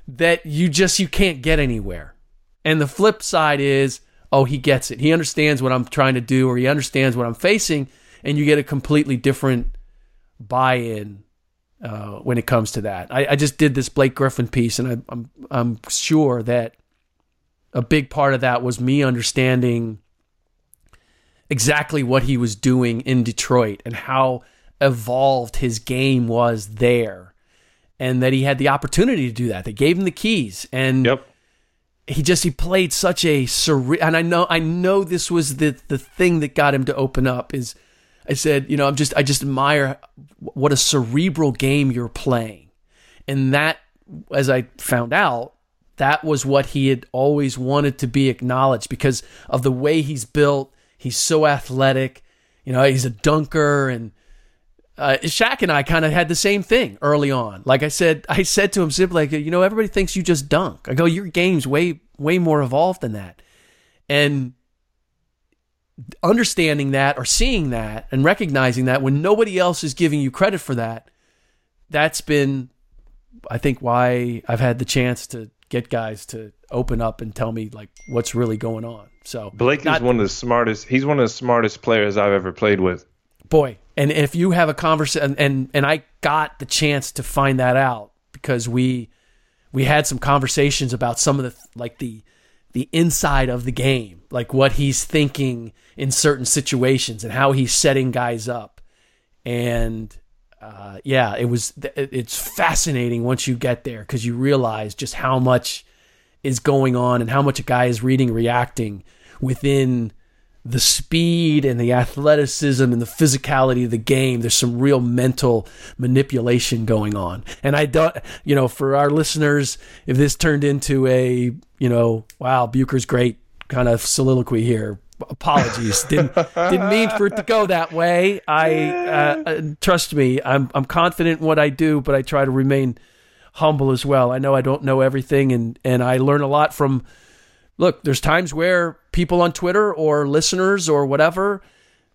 Speaker 6: that you just you can't get anywhere. And the flip side is, oh, he gets it. He understands what I'm trying to do or he understands what I'm facing and you get a completely different buy-in uh, when it comes to that. I, I, just did this Blake Griffin piece and I, I'm I'm sure that a big part of that was me understanding exactly what he was doing in Detroit and how evolved his game was there and that he had the opportunity to do that. They gave him the keys and
Speaker 7: yep.
Speaker 6: he just he played such a surreal and I know I know this was the the thing that got him to open up is I said, you know, I'm just I just admire what a cerebral game you're playing. And that as I found out that was what he had always wanted to be acknowledged because of the way he's built. He's so athletic. You know, he's a dunker and uh, Shaq and I kind of had the same thing early on. Like I said, I said to him simply, like, you know, everybody thinks you just dunk. I go, your game's way, way more evolved than that. And understanding that or seeing that and recognizing that when nobody else is giving you credit for that, that's been, I think, why I've had the chance to get guys to open up and tell me like what's really going on. So
Speaker 7: Blake
Speaker 6: not,
Speaker 7: is one of the smartest. He's one of the smartest players I've ever played with.
Speaker 6: Boy, and if you have a conversation, and and I got the chance to find that out because we we had some conversations about some of the like the the inside of the game, like what he's thinking in certain situations and how he's setting guys up. And uh, yeah, it was it's fascinating once you get there because you realize just how much is going on and how much a guy is reading, reacting within the speed and the athleticism and the physicality of the game. There's some real mental manipulation going on. And I don't, you know, for our listeners, if this turned into a, you know, wow, Bucher's great kind of soliloquy here. Apologies, didn't didn't mean for it to go that way. I uh, uh, trust me, I'm I'm confident in what I do, but I try to remain humble as well. I know I don't know everything, and and I learn a lot from look, there's times where people on Twitter or listeners or whatever,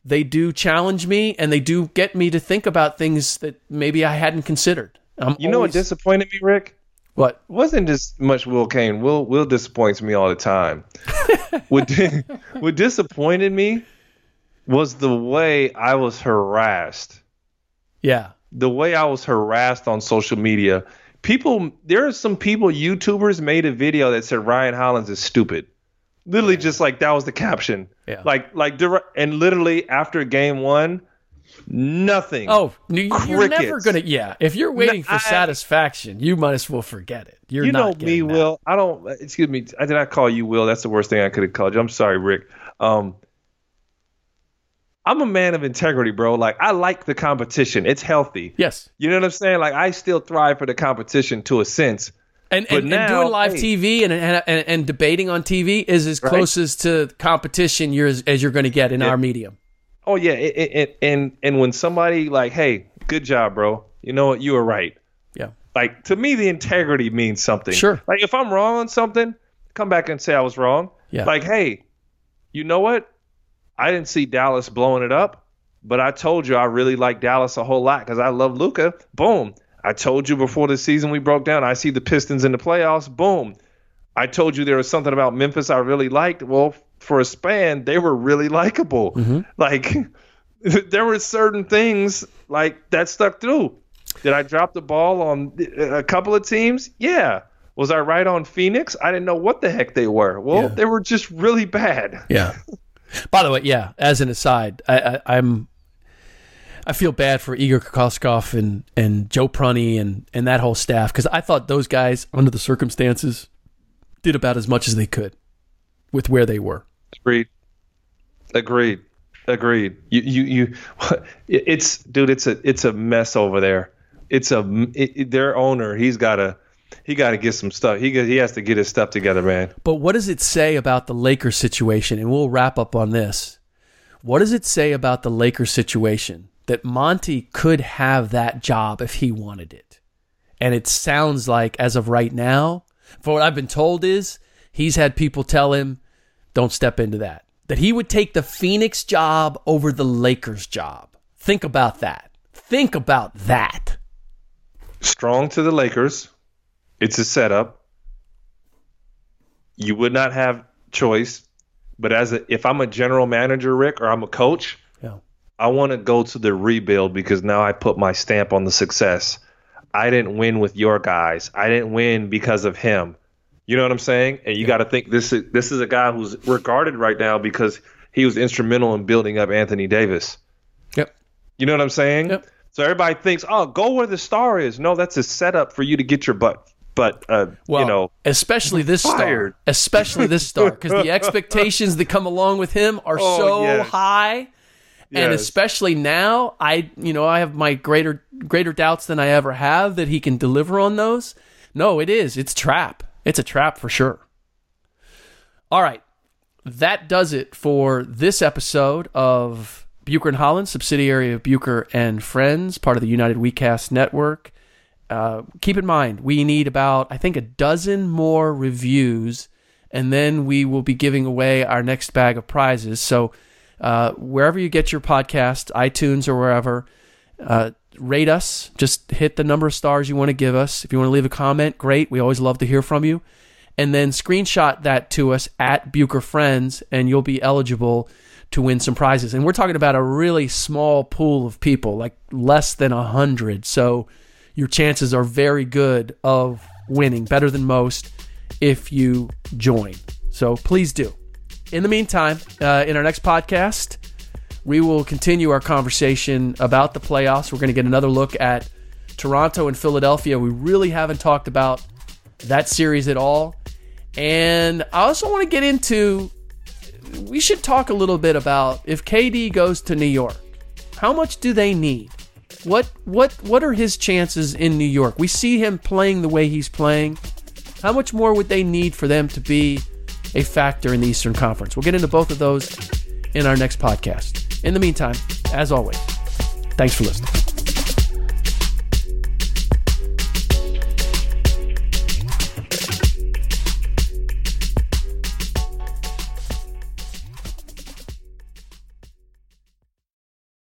Speaker 6: they do challenge me and they do get me to think about things that maybe I hadn't considered. I'm
Speaker 7: you know what disappointed me, Ric?
Speaker 6: What?
Speaker 7: It wasn't just much Will Cain. Will Will disappoints me all the time. what what disappointed me was the way I was harassed.
Speaker 6: Yeah.
Speaker 7: The way I was harassed on social media people there are some people youtubers made a video that said ryan hollins is stupid. Literally just like that was the caption.
Speaker 6: Yeah.
Speaker 7: like like and literally after game one nothing.
Speaker 6: Oh you're Crickets. never gonna yeah. If you're waiting for I, satisfaction you might as well forget it. You're
Speaker 7: you know
Speaker 6: me
Speaker 7: that. will. I don't excuse me i did not call you will? That's the worst thing i could have called you. I'm sorry Ric. Um I'm a man of integrity, bro. Like I like the competition. It's healthy.
Speaker 6: Yes.
Speaker 7: You know what I'm saying? Like I still thrive for the competition to a sense.
Speaker 6: And and, now, and, doing live hey, TV and, and, and debating on TV is as right? closest to competition you're as, as you're going to get in our medium.
Speaker 7: Oh yeah, it, it, and and when somebody like, hey, good job, bro. You know what? You were right.
Speaker 6: Yeah.
Speaker 7: Like to me, the integrity means something.
Speaker 6: Sure.
Speaker 7: Like if I'm wrong on something, come back and say I was wrong.
Speaker 6: Yeah.
Speaker 7: Like hey, you know what? I didn't see Dallas blowing it up, but I told you I really like Dallas a whole lot because I love Luka. Boom. I told you before the season we broke down, I see the Pistons in the playoffs. Boom. I told you there was something about Memphis I really liked. Well, for a span, they were really likable.
Speaker 6: Mm-hmm.
Speaker 7: Like there were certain things like that stuck through. Did I drop the ball on a couple of teams? Yeah. Was I right on Phoenix? I didn't know what the heck they were. Well, yeah. they were just really bad.
Speaker 6: Yeah. By the way, yeah. As an aside, I, I, am I feel bad for Igor Kokoskov and and Joe Prunty and and that whole staff because I thought those guys, under the circumstances, did about as much as they could with where they were.
Speaker 7: Agreed. Agreed. Agreed. You you you. It's dude. It's a it's a mess over there. It's a it, their owner. He's got a he got to get some stuff. He he has to get his stuff together, man.
Speaker 6: But what does it say about the Lakers situation? And we'll wrap up on this. What does it say about the Lakers situation that Monty could have that job if he wanted it? And it sounds like, as of right now, for what I've been told, is he's had people tell him, "Don't step into that." That he would take the Phoenix job over the Lakers job. Think about that. Think about that.
Speaker 7: Strong to the Lakers it's a setup. You would not have choice, but as a, if I'm a general manager, Ric, or I'm a coach,
Speaker 6: yeah.
Speaker 7: I want to go to the rebuild because now I put my stamp on the success. I didn't win with your guys. I didn't win because of him. You know what I'm saying? And you yeah. got to think this is this is a guy who's regarded right now because he was instrumental in building up Anthony Davis.
Speaker 6: Yep.
Speaker 7: You know what I'm saying?
Speaker 6: Yep.
Speaker 7: So everybody thinks, "Oh, go where the star is." No, that's a setup for you to get your butt but uh,
Speaker 6: well,
Speaker 7: you know,
Speaker 6: especially this fired. star, especially this star, because the expectations that come along with him are oh, so yes. high, yes. and especially now, I you know I have my greater greater doubts than I ever have that he can deliver on those. No, it is. It's trap. It's a trap for sure. All right. That does it for this episode of Bucher and Holland, subsidiary of Bucher and Friends, part of the United WeCast network. Uh, keep in mind, we need about, I think, a dozen more reviews, and then we will be giving away our next bag of prizes. So, uh, wherever you get your podcast, iTunes or wherever, uh, rate us. Just hit the number of stars you want to give us. If you want to leave a comment, great. We always love to hear from you. And then screenshot that to us at Bucher Friends, and you'll be eligible to win some prizes. And we're talking about a really small pool of people, like less than a hundred. So your chances are very good of winning, better than most, if you join. So please do. In the meantime, uh, in our next podcast, we will continue our conversation about the playoffs. We're going to get another look at Toronto and Philadelphia. We really haven't talked about that series at all. And I also want to get into we should talk a little bit about if KD goes to New York, how much do they need? What what what are his chances in New York? We see him playing the way he's playing. How much more would they need for them to be a factor in the Eastern Conference? We'll get into both of those in our next podcast. In the meantime, as always, thanks for listening.